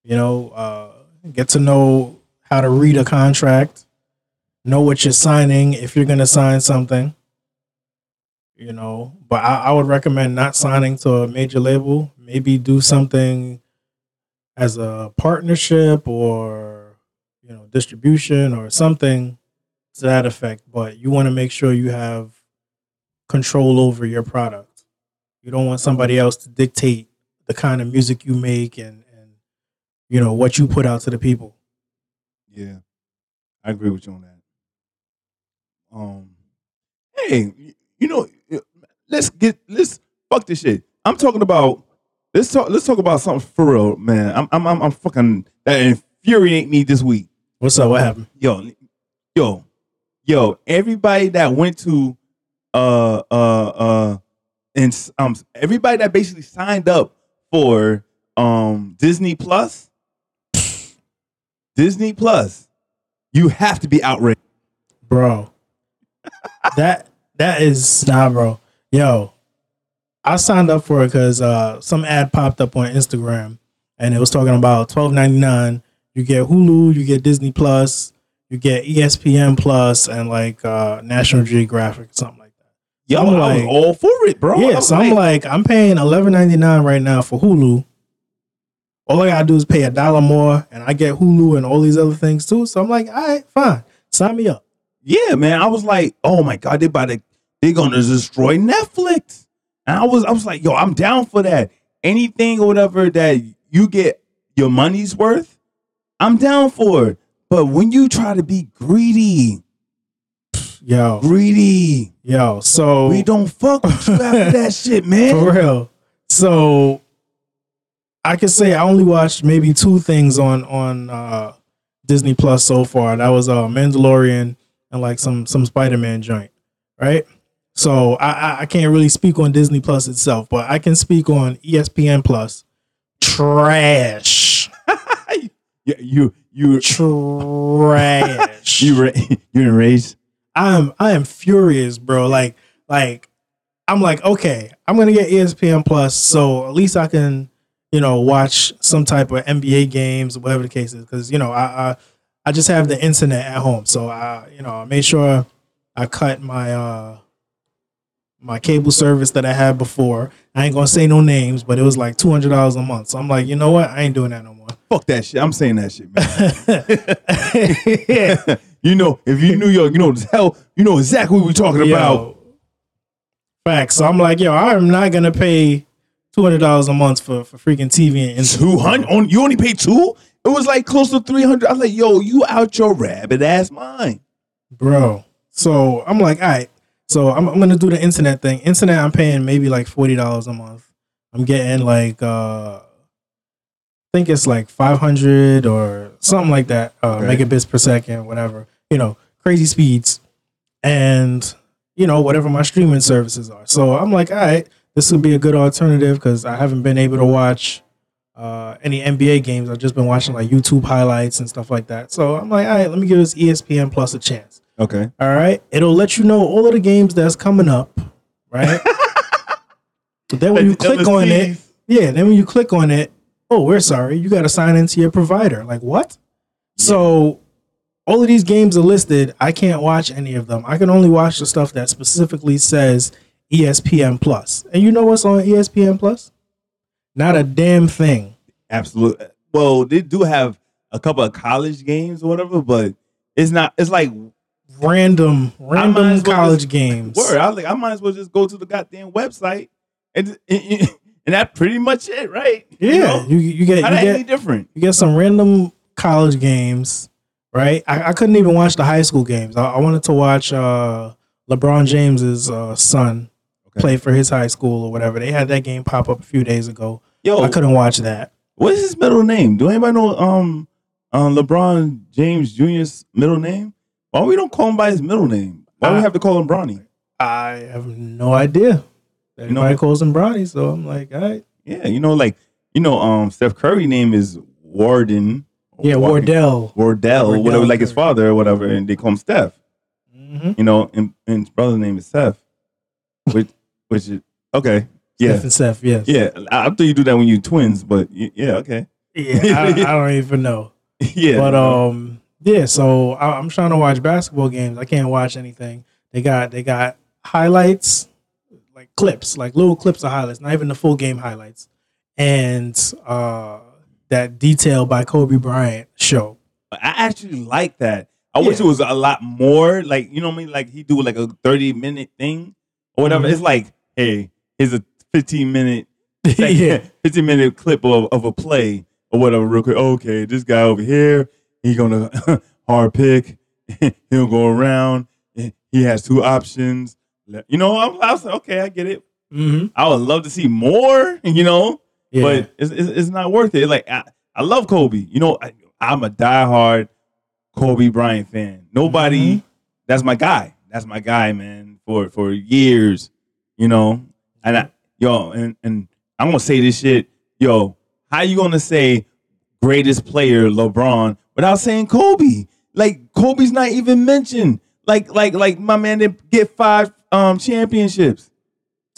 You know, uh, get to know how to read a contract, know what you're signing if you're gonna sign something. You know, but I, I would recommend not signing to a major label. Maybe do something as a partnership or you know distribution or something to that effect, but you want to make sure you have control over your product. You don't want somebody else to dictate the kind of music you make and and you know what you put out to the people. Yeah, I agree with you on that. Um, hey, you know, let's get let's fuck this shit. I'm talking about let's talk let's talk about something for real, man. I'm I'm I'm, I'm fucking that infuriate me this week. What's up? What happened? Yo, yo, yo, everybody that went to uh uh uh and um everybody that basically signed up for um Disney Plus Disney Plus you have to be outraged. Bro. that that is nah bro. Yo. I signed up for it because uh some ad popped up on Instagram and it was talking about twelve ninety nine. You get Hulu, you get Disney Plus, you get ESPN Plus and like uh National Geographic, something like that. Yo, I'm I was like- all for it, bro. yeah, I'm so I'm like, I'm paying eleven ninety nine right now for Hulu. All I gotta do is pay a dollar more, and I get Hulu and all these other things too. So I'm like, all right, fine, sign me up. yeah, man. I was like, oh my god, they about to they're gonna destroy Netflix. And I was I was like, yo, I'm down for that. Anything or whatever that you get your money's worth, I'm down for it. But when you try to be greedy, Yo, greedy, yo. So we don't fuck with you after that shit, man. for real. So I can say I only watched maybe two things on on uh, Disney Plus so far. That was uh, Mandalorian and like some some Spider Man joint, right? So I, I I can't really speak on Disney Plus itself, but I can speak on ESPN Plus. Trash, Yeah, you you trash. you ra- you enraged. I'm I am furious, bro. Like like I'm like, okay, I'm gonna get ESPN Plus, so at least I can, you know, watch some type of NBA games, or whatever the case is. Because you know, I, I I just have the internet at home, so I you know I made sure I cut my uh my cable service that I had before. I ain't gonna say no names, but it was like two hundred dollars a month. So I'm like, you know what? I ain't doing that no more. Fuck that shit. I'm saying that shit, man. you know, if you New York, you know hell, you know exactly what we're talking about. Facts. So I'm like, yo, I'm not gonna pay two hundred dollars a month for for freaking TV and. Two hundred on you only pay two? It was like close to three hundred. I was like, yo, you out your rabbit ass mind. bro. So I'm like, all right. So I'm, I'm gonna do the internet thing. Internet, I'm paying maybe like forty dollars a month. I'm getting like uh think it's like 500 or something like that uh, Okay. megabits per second, whatever. You know, crazy speeds, and you know whatever my streaming services are. So I'm like, all right, this would be a good alternative because I haven't been able to watch uh, any NBA games. I've just been watching like YouTube highlights and stuff like that. So I'm like, all right, let me give this ESPN Plus a chance. Okay. All right, it'll let you know all of the games that's coming up, right? but then when you click on it, yeah, then when you click on it, oh, we're sorry, you got to sign into your provider. Like what? So all of these games are listed. I can't watch any of them. I can only watch the stuff that specifically says ESPN Plus. And you know what's on ESPN Plus? Not a oh. damn thing. Absolutely. Well, they do have a couple of college games or whatever, but it's not. It's like Random, random well college just- games. word. I was like, I might as well just go to the goddamn website, and and, and that's pretty much it, right? You Yeah, know? you you get you get any different? you get some random college games, right? I, I couldn't even watch the high school games. I, I wanted to watch uh, LeBron James's uh, son Okay. play for his high school or whatever. They had that game pop up a few days ago. Yo, I couldn't watch that. what is his middle name? Do anybody know um um LeBron James Jr.'s middle name? Why we don't call him by his middle name? Why do we have to call him Bronny? I have no idea. Everybody know- calls him Bronny, so I'm like, all right. Yeah, you know, like you know, um, Steph Curry name is Warden. Yeah, Wardell. Wardell, Wardell whatever, like his father or whatever, and they call him Steph. Mm-hmm. You know, and, and his brother's name is Seth, which which is okay. Yeah, Steph and Seth, yes. yeah. I, I thought you do that when you twins, but yeah, okay. Yeah, I, I don't even know. yeah, But um, yeah. So I, I'm trying to watch basketball games. I can't watch anything. They got they got highlights, like clips, like little clips of highlights, not even the full game highlights, and uh, that detail by Kobe Bryant show. I actually like that. I wish it was a lot more. Like you know what I mean? Like he do like a thirty minute thing or whatever. Mhm. It's like, hey, here's a fifteen minute yeah, 15 minute clip of, of a play or whatever real quick. Okay, this guy over here, he gonna hard pick. He'll go around. He has two options. You know, I'm, I was like, okay, I get it. hmm I would love to see more, you know, yeah. but it's, it's, it's not worth it. Like, I, I love Kobe. You know, I, I'm a diehard Kobe Bryant fan. Nobody, Mhm. that's my guy. That's my guy, man, for, for years, you know. And I, yo, and, and I'm gonna say this shit, yo. How you gonna say greatest player LeBron without saying Kobe? Like Kobe's not even mentioned. Like like like my man didn't get five um championships.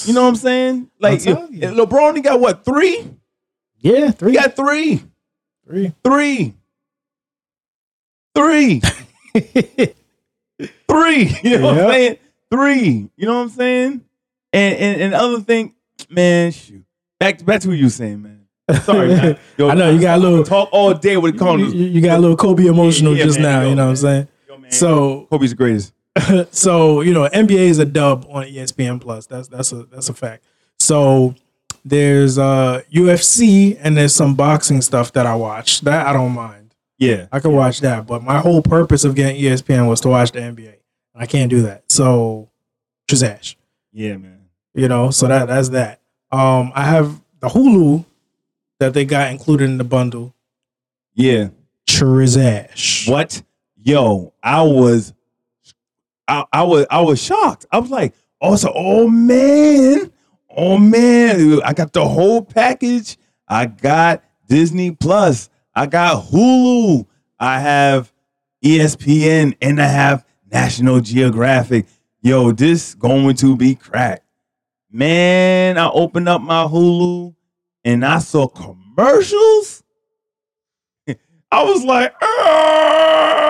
You know what I'm saying? Like you. LeBron only got what three? yeah, He three, got three, three. three, three, three. You know what I'm saying? Three. You know what I'm saying? And and and other thing, man, shoot. Back back to what you saying, man. Sorry, man. Yo, I know, you got a little- talk all day with it you, you- you got a little Kobe emotional Yeah, just man, now. yo, you know what I'm saying? Yo, man, So Kobe's the greatest. so you know NBA is a dub on ESPN Plus. That's that's a that's a fact. So there's uh UFC and there's some boxing stuff that I watch. That I don't mind. Yeah. I can watch that. But my whole purpose of getting ESPN was to watch the NBA. I can't do that. So trash. Yeah, man. You know, so that that's that. Um I have the Hulu that they got included in the bundle. Yeah. Trash. What? Yo, I was I, I was I was shocked. I was like, oh so oh man. Oh man, I got the whole package. I got Disney Plus. I got Hulu. I have ESPN and I have National Geographic. Yo, this going to be crack. Man, I opened up my Hulu and I saw commercials. I was like, "Ah."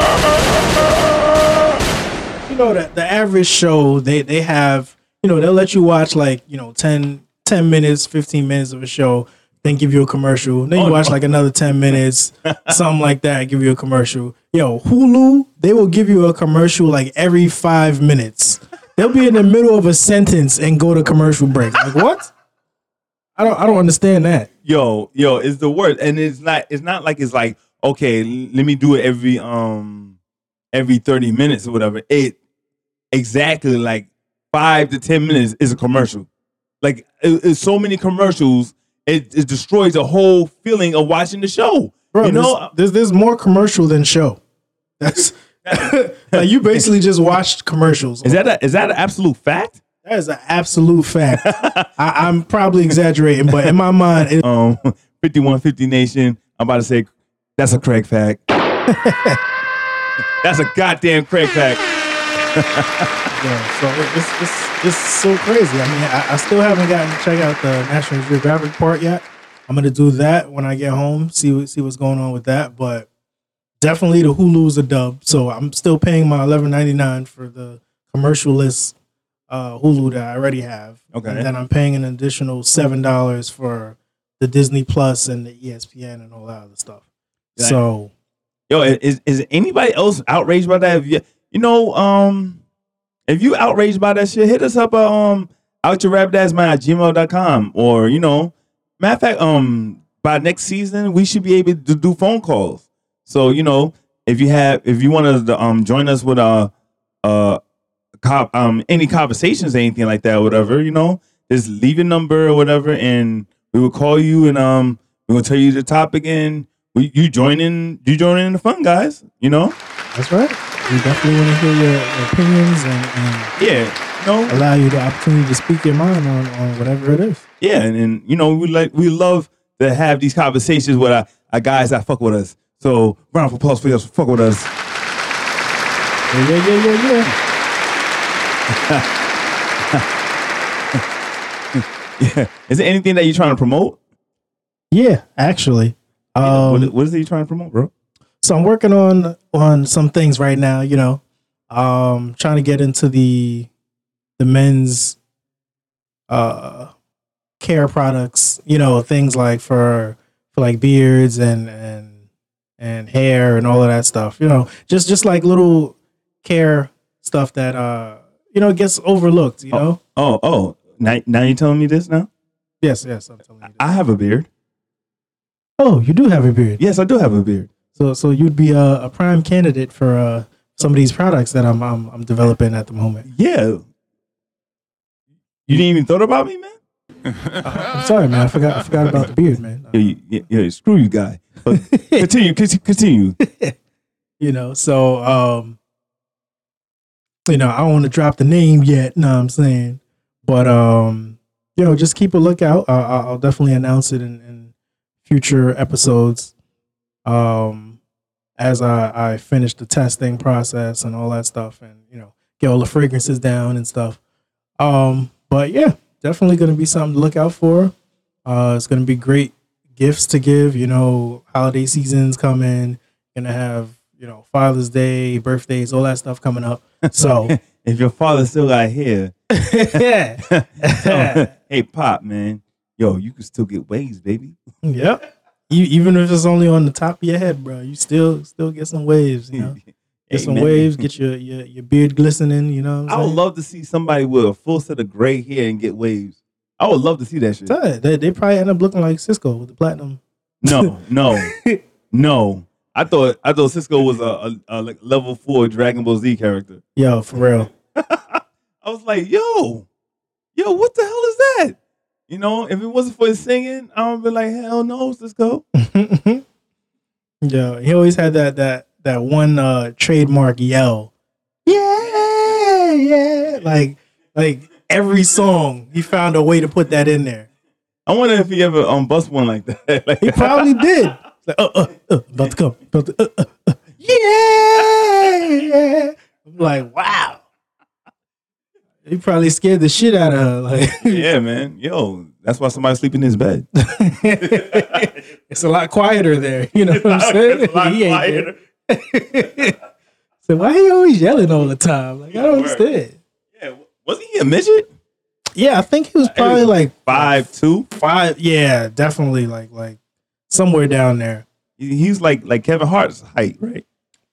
You know that the average show they they have you know they'll let you watch like you know 10, 10 minutes 15 minutes of a show then give you a commercial then you Oh, watch no. like another 10 minutes something like that give you a commercial yo hulu they will give you a commercial like every five minutes they'll be in the middle of a sentence and go to commercial break like what i don't i don't understand that yo, yo, it's the worst. And it's not it's not like it's like, okay, let me do it every um every 30 minutes or whatever. It exactly like five to 10 minutes is a commercial. Like it- it's so many commercials, it, it destroys the whole feeling of watching the show. Bro, you know, there's, there's more commercial than show that's like you basically just watched commercials is that a, is that an absolute fact? That is an absolute fact. I, I'm probably exaggerating, but in my mind, it, Um 5150 Nation, I'm about to say that's a Craig fact. that's a goddamn Craig fact. Yeah, so it's, it's it's so crazy. I mean, I, I still haven't gotten to check out the National Geographic part yet. I'm gonna do that when I get home. See what see what's going on with that. But definitely the Hulu's a dub. So I'm still paying my 11.99 for the commercialless uh, Hulu that I already have. Okay. And then I'm paying an additional seven dollars for the Disney Plus and the ESPN and all that other stuff. So Yo, is is anybody else outraged by that? If you, you know, um, if you outraged by that shit, hit us up at um out your rap at gmail.com or you know, matter of fact, um, by next season we should be able to do phone calls. So you know, if you have if you want to um join us with uh uh co- um any conversations or anything like that, whatever, you know, just leave your number or whatever, and we will call you and um we will tell you the topic and we, you join in you join in the fun, guys. You know, that's right. We definitely want to hear your, opinions and, and yeah, no, allow you the opportunity to speak your mind on, on whatever it is. yeah, and, and you know we like we love to have these conversations with our, our guys that fuck with us. So round of applause for us, fuck with us. Yeah, yeah, yeah, yeah, yeah. Yeah, is there anything that you're trying to promote? Yeah, actually. Um, what, what is it you're trying to promote, bro? So I'm working on on some things right now, you know. Um trying to get into the the men's uh care products, you know, things like for for like beards and and and hair and all of that stuff, you know. Just just like little care stuff that uh you know gets overlooked, you know. Oh, oh, now, now you're telling me this now? Yes, yes, I'm telling you. That. I have a beard. oh, you do have a beard. Yes, I do have a beard. So so you'd be a, a prime candidate for uh, some of these products that I'm, I'm I'm developing at the moment. Yeah. You didn't even thought about me, man. I'm sorry, man. I forgot I forgot about the beard, man. Yeah, yeah, yeah, screw you, guy. But continue, continue. you know, so um, you know, I don't want to drop the name yet. Know what I'm saying? But um, you know, just keep a lookout. Uh, I'll I'll definitely announce it in, in future episodes. Um, as I I finish the testing process and all that stuff, and you know, get all the fragrances down and stuff. Um, but yeah, definitely going to be something to look out for. Uh, it's going to be great gifts to give. You know, holiday seasons coming. Gonna have you know Father's Day, birthdays, all that stuff coming up. So if your father still got hair, yeah, hey pop, man, yo, you can still get waves, baby. yep. Even if it's only on the top of your head, bro, you still still get some waves. You know, get some waves. Get your, your your beard glistening. You know, I would love to see somebody with a full set of gray hair and get waves. I would love to see that shit. They, they probably end up looking like Sisqo with the platinum. No, no, no. I thought I thought Sisqo was a, a, a like level four Dragon Ball Z character. Yo, for real. I was like, yo, yo, what the hell is that? You know, if it wasn't for his singing, I would be like, hell no, Sisqo. yeah, he always had that that that one uh trademark yell. Yeah, yeah. Like like every song, he found a way to put that in there. I wonder if he ever um bust one like that. like, He probably did. Like, uh, uh, uh, about to come. About to, uh, uh, uh, yeah, yeah. I'm like, wow. He probably scared the shit out of her. Like, yeah, man. Yo, that's why somebody sleep in his bed. it's a lot quieter there. You know what I'm saying? It's a lot He quieter. so why he always yelling all the time? Like I don't Word. understand. Yeah, wasn't he a midget? Yeah, I think he was probably like Five two. five. Yeah, definitely like like somewhere down there. He- He's like like Kevin Hart's height, right?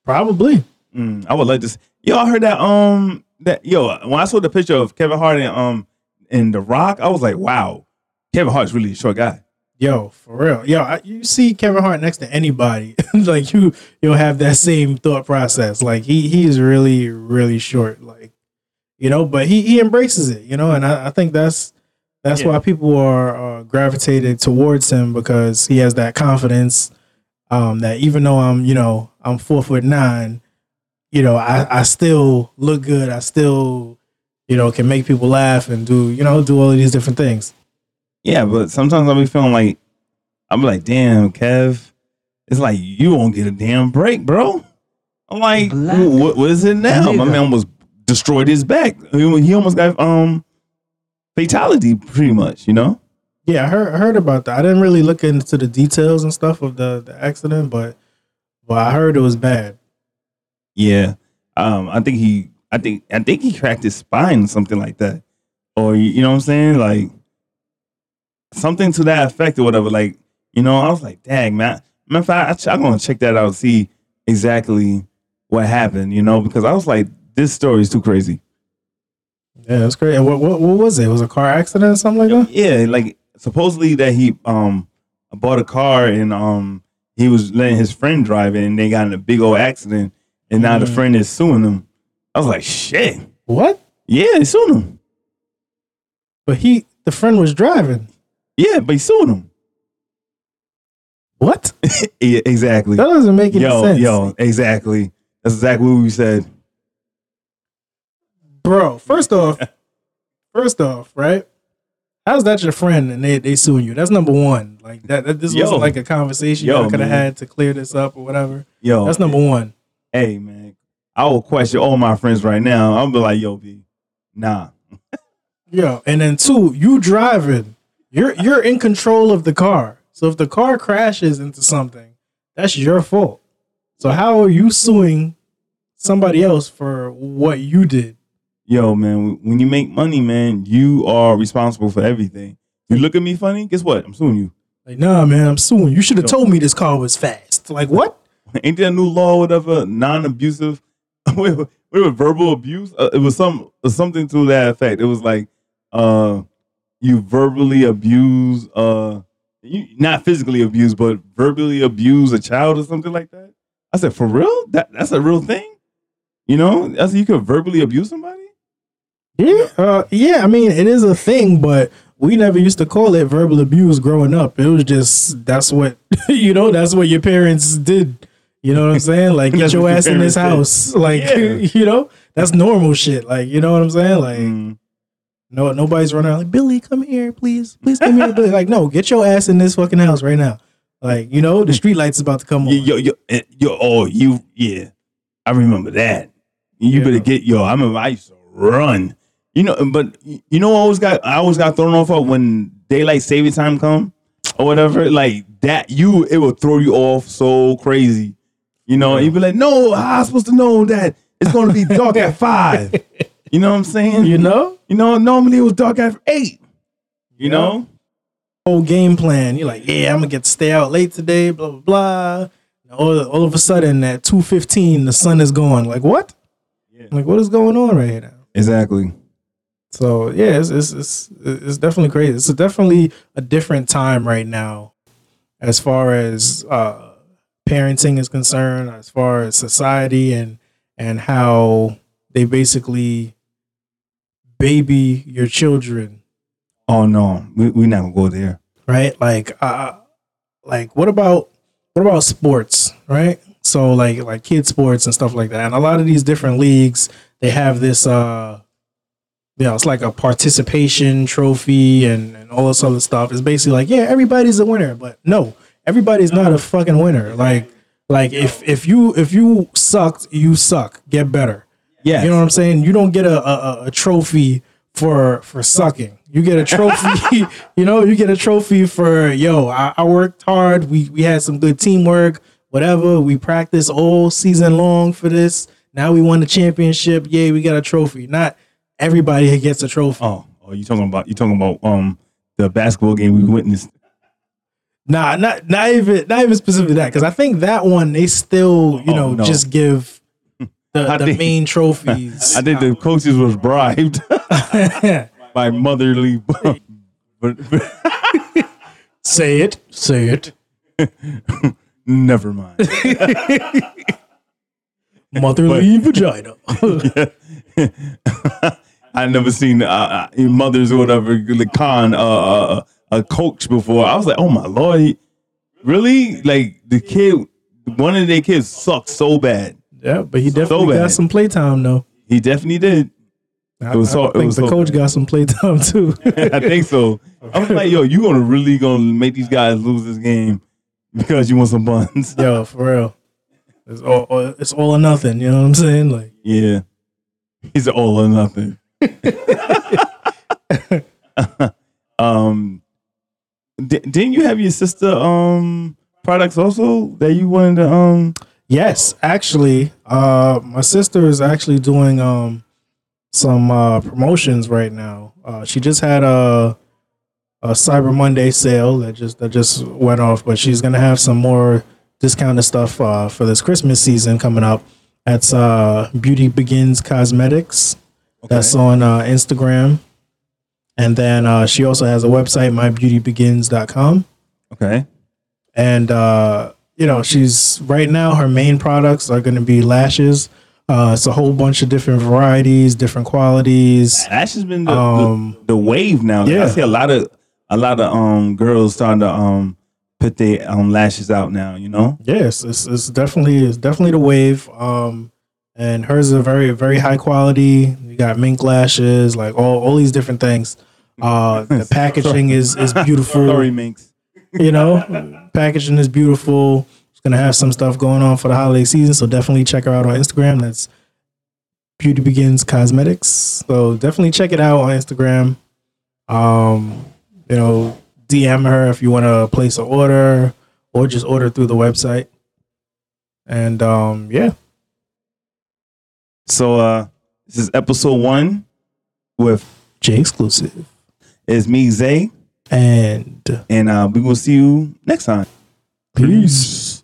Probably. Mm, I would like to. See. I heard that. Um, that yo, when I saw the picture of Kevin Hart and um in The Rock, I was like, wow, Kevin Hart's really a short guy. Yo, for real. Yo, I, you see Kevin Hart next to anybody, like you, you'll have that same thought process. Like he, he's really, really short. Like, you know, but he, he embraces it. You know, and I, I think that's that's Yeah. why people are uh, gravitated towards him because he has that confidence. Um, that even though I'm, you know, I'm four foot nine, you know, I, I still look good. I still, you know, can make people laugh and do, you know, do all of these different things. Yeah, but sometimes I'll be feeling like I'm like, damn, Kev, it's like you won't get a damn break, bro. I'm like, what, what is it now? My man almost destroyed his back. He he almost got um fatality, pretty much. You know. Yeah, I heard I heard about that. I didn't really look into the details and stuff of the, the accident, but but I heard it was bad. Yeah. Um, I think he I think I think he cracked his spine, or something like that. Or you, know what I'm saying? Like something to that effect or whatever. Like, you know, I was like, dang, man. Matter of fact, I, I'm gonna check that out and see exactly what happened, you know, because I was like, this story is too crazy. Yeah, that's great. And what, what what was it? Was it a car accident or something like that? Yeah, like supposedly that he um bought a car and um he was letting his friend drive it and they got in a big old accident and now the Mhm. friend is suing them. I was like, shit. What? Yeah, they sued him. But he the friend was driving. Yeah, but he sued him. What? yeah, exactly. That doesn't make any Yo, sense. yo, exactly. That's exactly what we said. Bro, first off, first off, right? How's that your friend and they they suing you? That's number one. Like that, that this Yo. wasn't like a conversation Yo, y'all could have had to clear this up or whatever. Yo, That's number one. Hey man, I will question all my friends right now. I'll be like, yo, B, nah. Yo, and then two, you driving. You're you're in control of the car. So if the car crashes into something, that's your fault. So how are you suing somebody else for what you did? Yo, man, when you make money, man, you are responsible for everything. You look at me funny, guess what? I'm suing you. Like, nah, man, I'm suing. You should have told me this car was fast. Like, what? Ain't there a new law, or whatever, non-abusive, wait, wait, wait, verbal abuse? Uh, it was some something to that effect. It was like, uh, you verbally abuse, uh, you not physically abuse, but verbally abuse a child or something like that. I said, for real? That that's a real thing? You know, that's you could verbally abuse somebody. Yeah, uh, yeah. I mean, it is a thing, but we never used to call it verbal abuse growing up. It was just that's what you know. That's what your parents did. You know what I'm saying? Like, get your ass in this house. Like, Yeah. you know, that's normal shit. Like, you know what I'm saying? Like, Mm. no, nobody's running out like Billy, come here, please, please come here, Billy. Like, no, get your ass in this fucking house right now. Like, you know, the street lights about to come on. Yo, yo, yo, eh, yo, oh, you, yeah, I remember that. You Yeah. better get, yo, I remember I used to run. You know, but you know, I always got, I always got thrown off of when daylight saving time come or whatever. Like that, you, it will throw you off so crazy. You know, you'd be like, no, how I supposed to know that it's going to be dark at five. You know what I'm saying? You know, You know, normally it was dark at eight. You Yeah. know, whole game plan. You're like, yeah, I'm gonna get to stay out late today. Blah blah blah. All, all of a sudden, at two fifteen, the sun is gone. Like what? Yeah. Like what is going on right here now? exactly. So yeah, it's it's it's, it's definitely crazy. It's definitely a different time right now, as far as uh, parenting is concerned, as far as society and and how they basically baby your children Oh no, we we not gonna go there. right? Like, uh, like what about what about sports, right? So like like kid sports and stuff like that. And a lot of these different leagues, they have this, uh, you know, it's like a participation trophy and and all this other stuff. It's basically like, yeah, everybody's a winner, but no, everybody's not a fucking winner. Like like if if you if you sucked, you suck. Get better. Yeah, You know what I'm saying? You don't get a, a, a trophy for for sucking. You get a trophy, you know, you get a trophy for yo, I, I worked hard. We we had some good teamwork, whatever. We practiced all season long for this. Now we won the championship. Yay, we got a trophy. Not everybody gets a trophy. Oh, oh, you talking about you talking about um the basketball game we witnessed? Nah, not not even not even specifically that. Because I think that one they still, you Oh, know, no. just give the, the think- main trophies. I think the coaches was bribed by motherly. But, but say it, say it. never mind. Motherly vagina. I never seen uh, uh, mothers or whatever the con uh, uh, a coach before. I was like, oh my lord, really? Like the kid, one of their kids sucked so bad. Yeah, but he definitely bad. got some playtime though. He definitely did. I, It was I so- it think was the so coach bad. got some playtime too. I think so. I was like, yo, you gonna really gonna make these guys lose this game because you want some buns? Yo, for real. It's all, all- it's all or nothing. You know what I'm saying? Like, Yeah, he's all or nothing. um, di- didn't you have your sister um products also that you wanted to um? yes, actually, uh, my sister is actually doing um some uh promotions right now. Uh, she just had a a Cyber Monday sale that just that just went off, but she's gonna have some more discounted stuff uh, for this Christmas season coming up. That's uh, Beauty Begins Cosmetics. That's on uh, Instagram. And then uh, she also has a website, mybeautybegins.com. Okay. And, uh, you know, she's right now, her main products are going to be lashes. Uh, it's a whole bunch of different varieties, different qualities. Ash has been the, Um, the, the wave now. yeah. I see a lot of a lot of um girls starting to um put their um lashes out now. You know. Yes, it's, it's definitely it's definitely the wave. Um, and hers are very very high quality. You got mink lashes, like all all these different things. Uh, the packaging is is beautiful. Sorry, Minx. you know, packaging is beautiful. It's gonna have some stuff going on for the holiday season, so definitely check her out on Instagram. That's Beauty Begins Cosmetics. So definitely check it out on Instagram. Um, you know, DM her if you want to place an order or just order through the website. And um, yeah, So uh, this is episode one with Jay Exclusive. It's me Zay, And and uh, we will see you next time. peace.